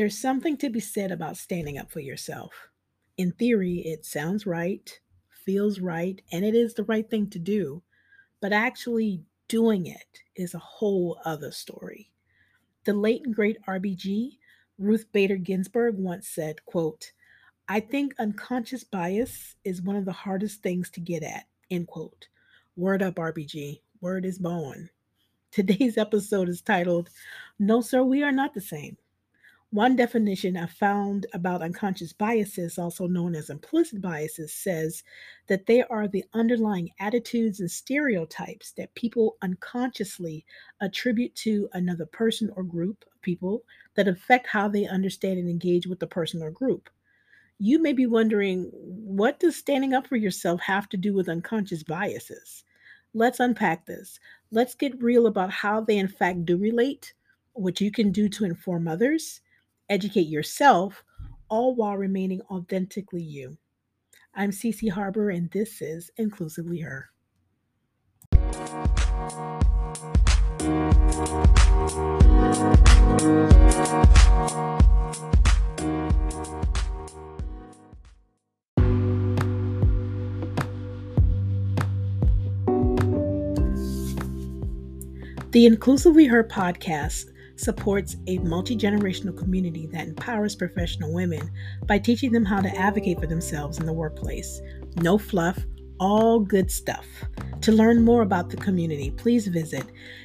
There's something to be said about standing up for yourself. In theory, it sounds right, feels right, and it is the right thing to do, but actually doing it is a whole other story. The late and great RBG, Ruth Bader Ginsburg, once said, quote, I think unconscious bias is one of the hardest things to get at, end quote. Word up, RBG. Word is born. Today's episode is titled, No, Sir, We Are Not the Same. One definition I found about unconscious biases, also known as implicit biases, says that they are the underlying attitudes and stereotypes that people unconsciously attribute to another person or group of people that affect how they understand and engage with the person or group. You may be wondering, what does standing up for yourself have to do with unconscious biases? Let's unpack this. Let's get real about how they, in fact, do relate, what you can do to inform others educate yourself, all while remaining authentically you. I'm Cece Harbor, and this is Inclusively Her. The Inclusively Her podcast supports a multi generational community that empowers professional women by teaching them how to advocate for themselves in the workplace. No fluff, all good stuff. To learn more about the community, please visit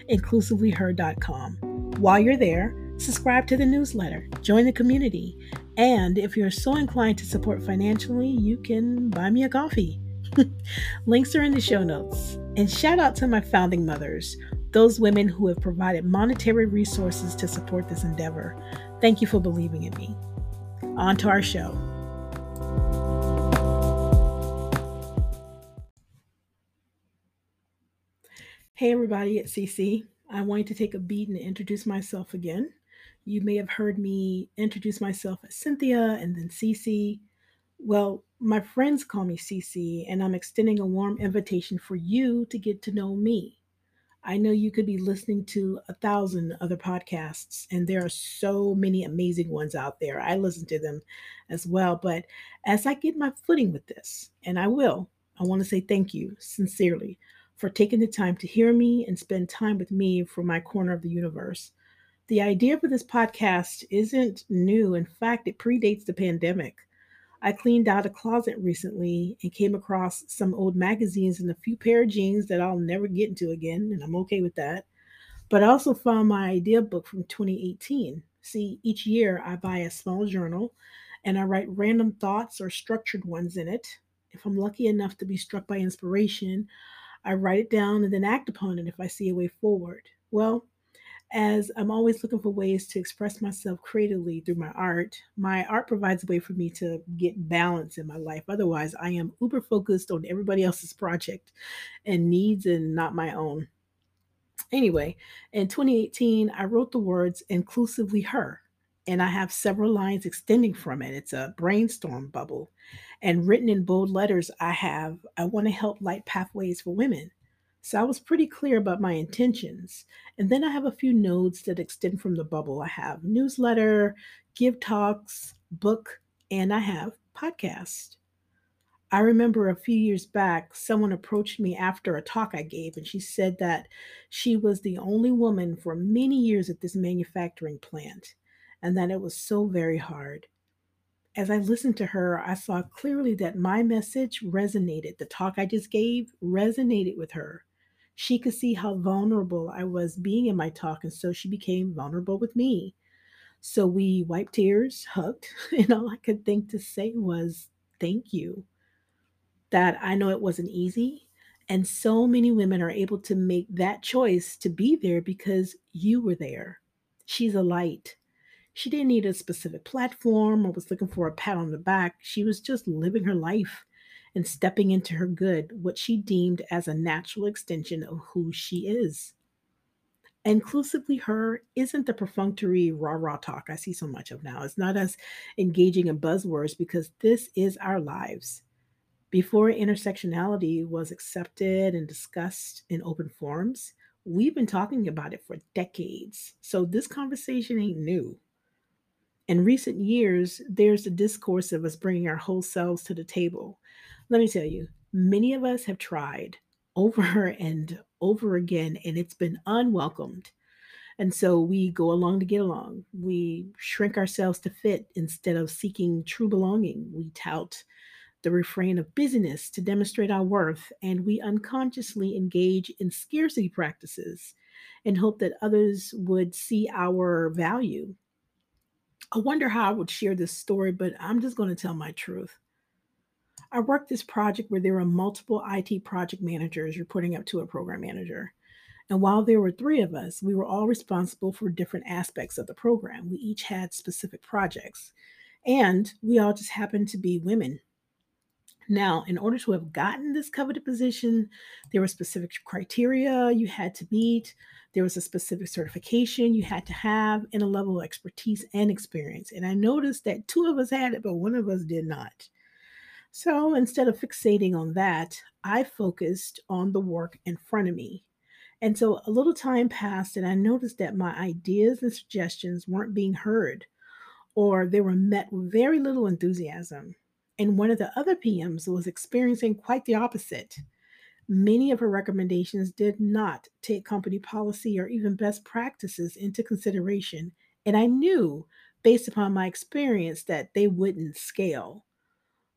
inclusivelyher.com. While you're there, subscribe to the newsletter, join the community, and if you're so inclined to support financially, you can buy me a coffee. Links are in the show notes. And shout out to my founding mothers those women who have provided monetary resources to support this endeavor. Thank you for believing in me. On to our show. Hey, everybody, it's CC. I wanted to take a beat and introduce myself again. You may have heard me introduce myself as Cynthia and then CC. Well, my friends call me CC, and I'm extending a warm invitation for you to get to know me. I know you could be listening to a thousand other podcasts, and there are so many amazing ones out there. I listen to them as well. But as I get my footing with this, and I will, I want to say thank you sincerely for taking the time to hear me and spend time with me from my corner of the universe. The idea for this podcast isn't new. In fact, it predates the pandemic. I cleaned out a closet recently and came across some old magazines and a few pair of jeans that I'll never get into again, and I'm okay with that. But I also found my idea book from 2018. See, each year I buy a small journal and I write random thoughts or structured ones in it. If I'm lucky enough to be struck by inspiration, I write it down and then act upon it if I see a way forward. Well, as I'm always looking for ways to express myself creatively through my art, my art provides a way for me to get balance in my life. Otherwise, I am uber focused on everybody else's project and needs and not my own. Anyway, in 2018, I wrote the words inclusively her, and I have several lines extending from it. It's a brainstorm bubble. And written in bold letters, I have I want to help light pathways for women. So I was pretty clear about my intentions. And then I have a few nodes that extend from the bubble. I have newsletter, give talks, book, and I have podcast. I remember a few years back, someone approached me after a talk I gave, and she said that she was the only woman for many years at this manufacturing plant, and that it was so very hard. As I listened to her, I saw clearly that my message resonated. The talk I just gave resonated with her. She could see how vulnerable I was being in my talk, and so she became vulnerable with me. So we wiped tears, hugged, and all I could think to say was, Thank you. That I know it wasn't easy. And so many women are able to make that choice to be there because you were there. She's a light. She didn't need a specific platform or was looking for a pat on the back. She was just living her life and stepping into her good, what she deemed as a natural extension of who she is. Inclusively her isn't the perfunctory rah rah talk I see so much of now. It's not us engaging in buzzwords because this is our lives. Before intersectionality was accepted and discussed in open forums, we've been talking about it for decades. So this conversation ain't new. In recent years, there's a discourse of us bringing our whole selves to the table. Let me tell you, many of us have tried over and over again, and it's been unwelcomed. And so we go along to get along. We shrink ourselves to fit instead of seeking true belonging. We tout the refrain of busyness to demonstrate our worth, and we unconsciously engage in scarcity practices and hope that others would see our value. I wonder how I would share this story, but I'm just going to tell my truth. I worked this project where there were multiple IT project managers reporting up to a program manager. And while there were three of us, we were all responsible for different aspects of the program. We each had specific projects, and we all just happened to be women. Now, in order to have gotten this coveted position, there were specific criteria you had to meet. There was a specific certification you had to have and a level of expertise and experience. And I noticed that two of us had it, but one of us did not. So instead of fixating on that, I focused on the work in front of me. And so a little time passed, and I noticed that my ideas and suggestions weren't being heard, or they were met with very little enthusiasm. And one of the other PMs was experiencing quite the opposite. Many of her recommendations did not take company policy or even best practices into consideration. And I knew, based upon my experience, that they wouldn't scale.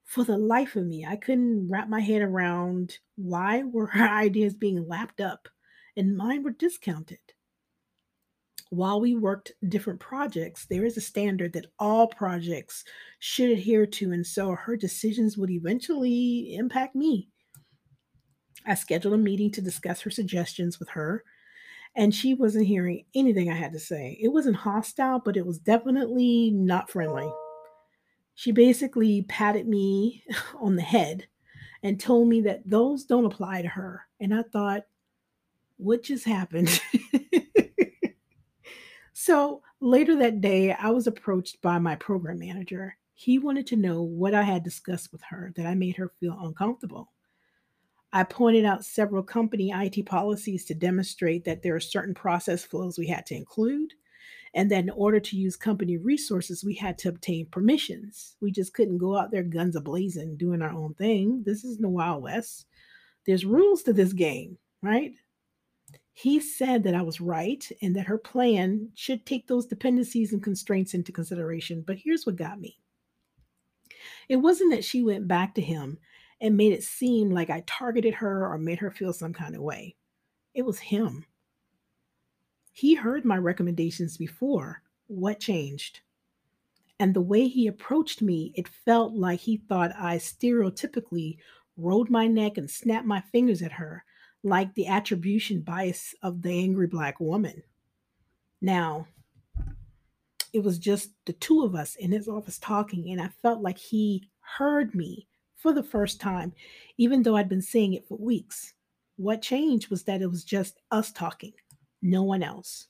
For the life of me, I couldn't wrap my head around why were her ideas being lapped up and mine were discounted while we worked different projects, there is a standard that all projects should adhere to. And so her decisions would eventually impact me. I scheduled a meeting to discuss her suggestions with her, and she wasn't hearing anything I had to say. It wasn't hostile, but it was definitely not friendly. She basically patted me on the head and told me that those don't apply to her. And I thought, what just happened? So later that day, I was approached by my program manager. He wanted to know what I had discussed with her that I made her feel uncomfortable. I pointed out several company IT policies to demonstrate that there are certain process flows we had to include, and that in order to use company resources, we had to obtain permissions. We just couldn't go out there guns ablazing doing our own thing. This is the Wild West. There's rules to this game, right? He said that I was right and that her plan should take those dependencies and constraints into consideration. But here's what got me it wasn't that she went back to him and made it seem like I targeted her or made her feel some kind of way. It was him. He heard my recommendations before. What changed? And the way he approached me, it felt like he thought I stereotypically rolled my neck and snapped my fingers at her like the attribution bias of the angry black woman. Now, it was just the two of us in his office talking, and I felt like he heard me for the first time, even though I'd been saying it for weeks. What changed was that it was just us talking, no one else.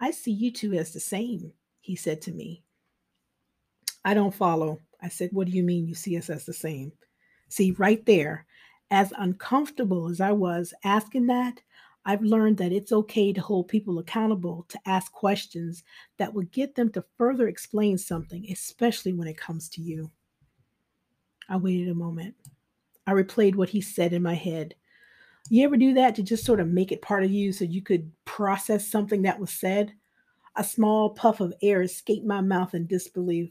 I see you two as the same, he said to me. I don't follow. I said, What do you mean you see us as the same? See, right there, as uncomfortable as I was asking that, I've learned that it's okay to hold people accountable to ask questions that will get them to further explain something, especially when it comes to you. I waited a moment. I replayed what he said in my head. You ever do that to just sort of make it part of you so you could process something that was said? A small puff of air escaped my mouth in disbelief.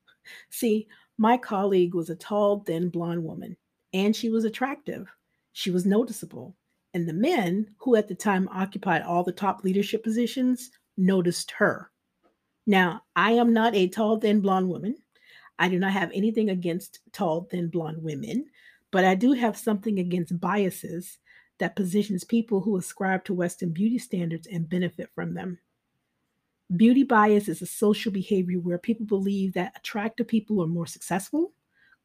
See, my colleague was a tall, thin, blonde woman and she was attractive. She was noticeable. And the men, who at the time occupied all the top leadership positions, noticed her. Now, I am not a tall, thin blonde woman. I do not have anything against tall, thin blonde women, but I do have something against biases that positions people who ascribe to Western beauty standards and benefit from them. Beauty bias is a social behavior where people believe that attractive people are more successful,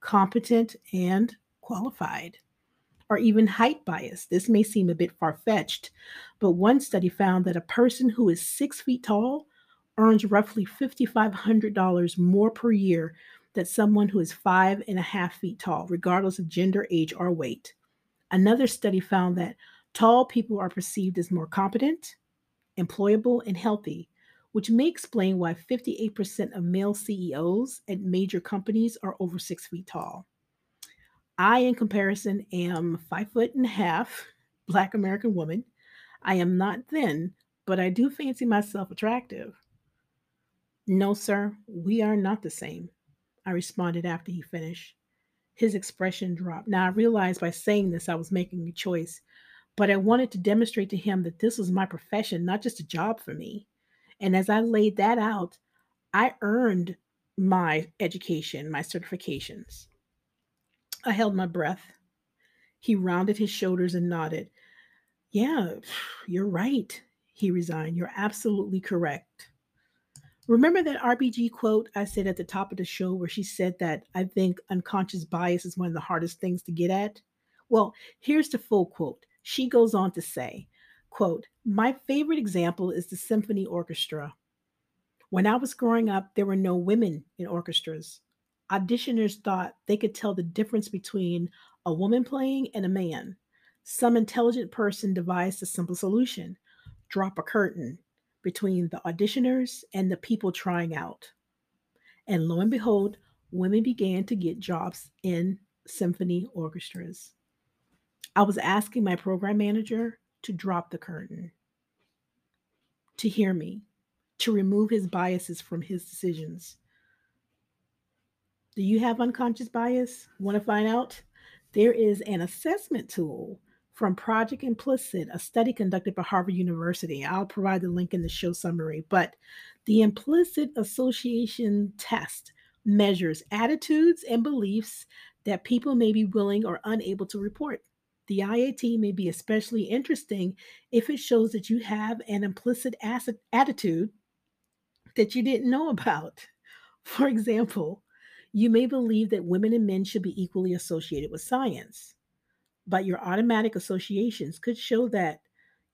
competent, and qualified, or even height bias. This may seem a bit far fetched, but one study found that a person who is six feet tall earns roughly $5,500 more per year than someone who is five and a half feet tall, regardless of gender, age, or weight. Another study found that tall people are perceived as more competent, employable, and healthy, which may explain why 58% of male CEOs at major companies are over six feet tall. I, in comparison, am five foot and a half, black American woman. I am not thin, but I do fancy myself attractive. No, sir, we are not the same, I responded after he finished. His expression dropped. Now, I realized by saying this, I was making a choice, but I wanted to demonstrate to him that this was my profession, not just a job for me. And as I laid that out, I earned my education, my certifications. I held my breath. He rounded his shoulders and nodded. Yeah, you're right, he resigned. You're absolutely correct. Remember that RBG quote I said at the top of the show where she said that I think unconscious bias is one of the hardest things to get at? Well, here's the full quote. She goes on to say, quote, "My favorite example is the symphony orchestra. When I was growing up, there were no women in orchestras. Auditioners thought they could tell the difference between a woman playing and a man. Some intelligent person devised a simple solution drop a curtain between the auditioners and the people trying out. And lo and behold, women began to get jobs in symphony orchestras. I was asking my program manager to drop the curtain, to hear me, to remove his biases from his decisions. Do you have unconscious bias? Want to find out? There is an assessment tool from Project Implicit, a study conducted by Harvard University. I'll provide the link in the show summary. But the implicit association test measures attitudes and beliefs that people may be willing or unable to report. The IAT may be especially interesting if it shows that you have an implicit attitude that you didn't know about. For example, you may believe that women and men should be equally associated with science but your automatic associations could show that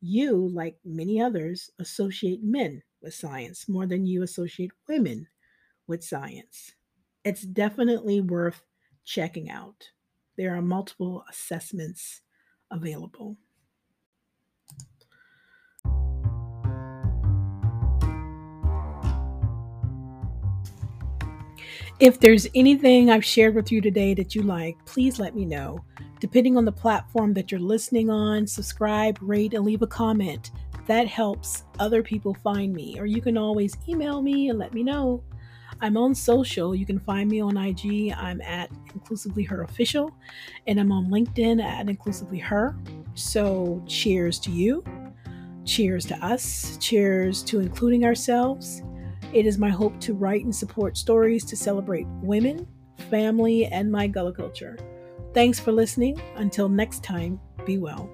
you, like many others, associate men with science more than you associate women with science. It's definitely worth checking out. There are multiple assessments available. If there's anything I've shared with you today that you like, please let me know. Depending on the platform that you're listening on, subscribe, rate, and leave a comment. That helps other people find me. Or you can always email me and let me know. I'm on social. You can find me on IG. I'm at Inclusively Her Official, and I'm on LinkedIn at Inclusively Her. So, cheers to you. Cheers to us. Cheers to including ourselves. It is my hope to write and support stories to celebrate women, family, and my Gullah culture. Thanks for listening. Until next time, be well.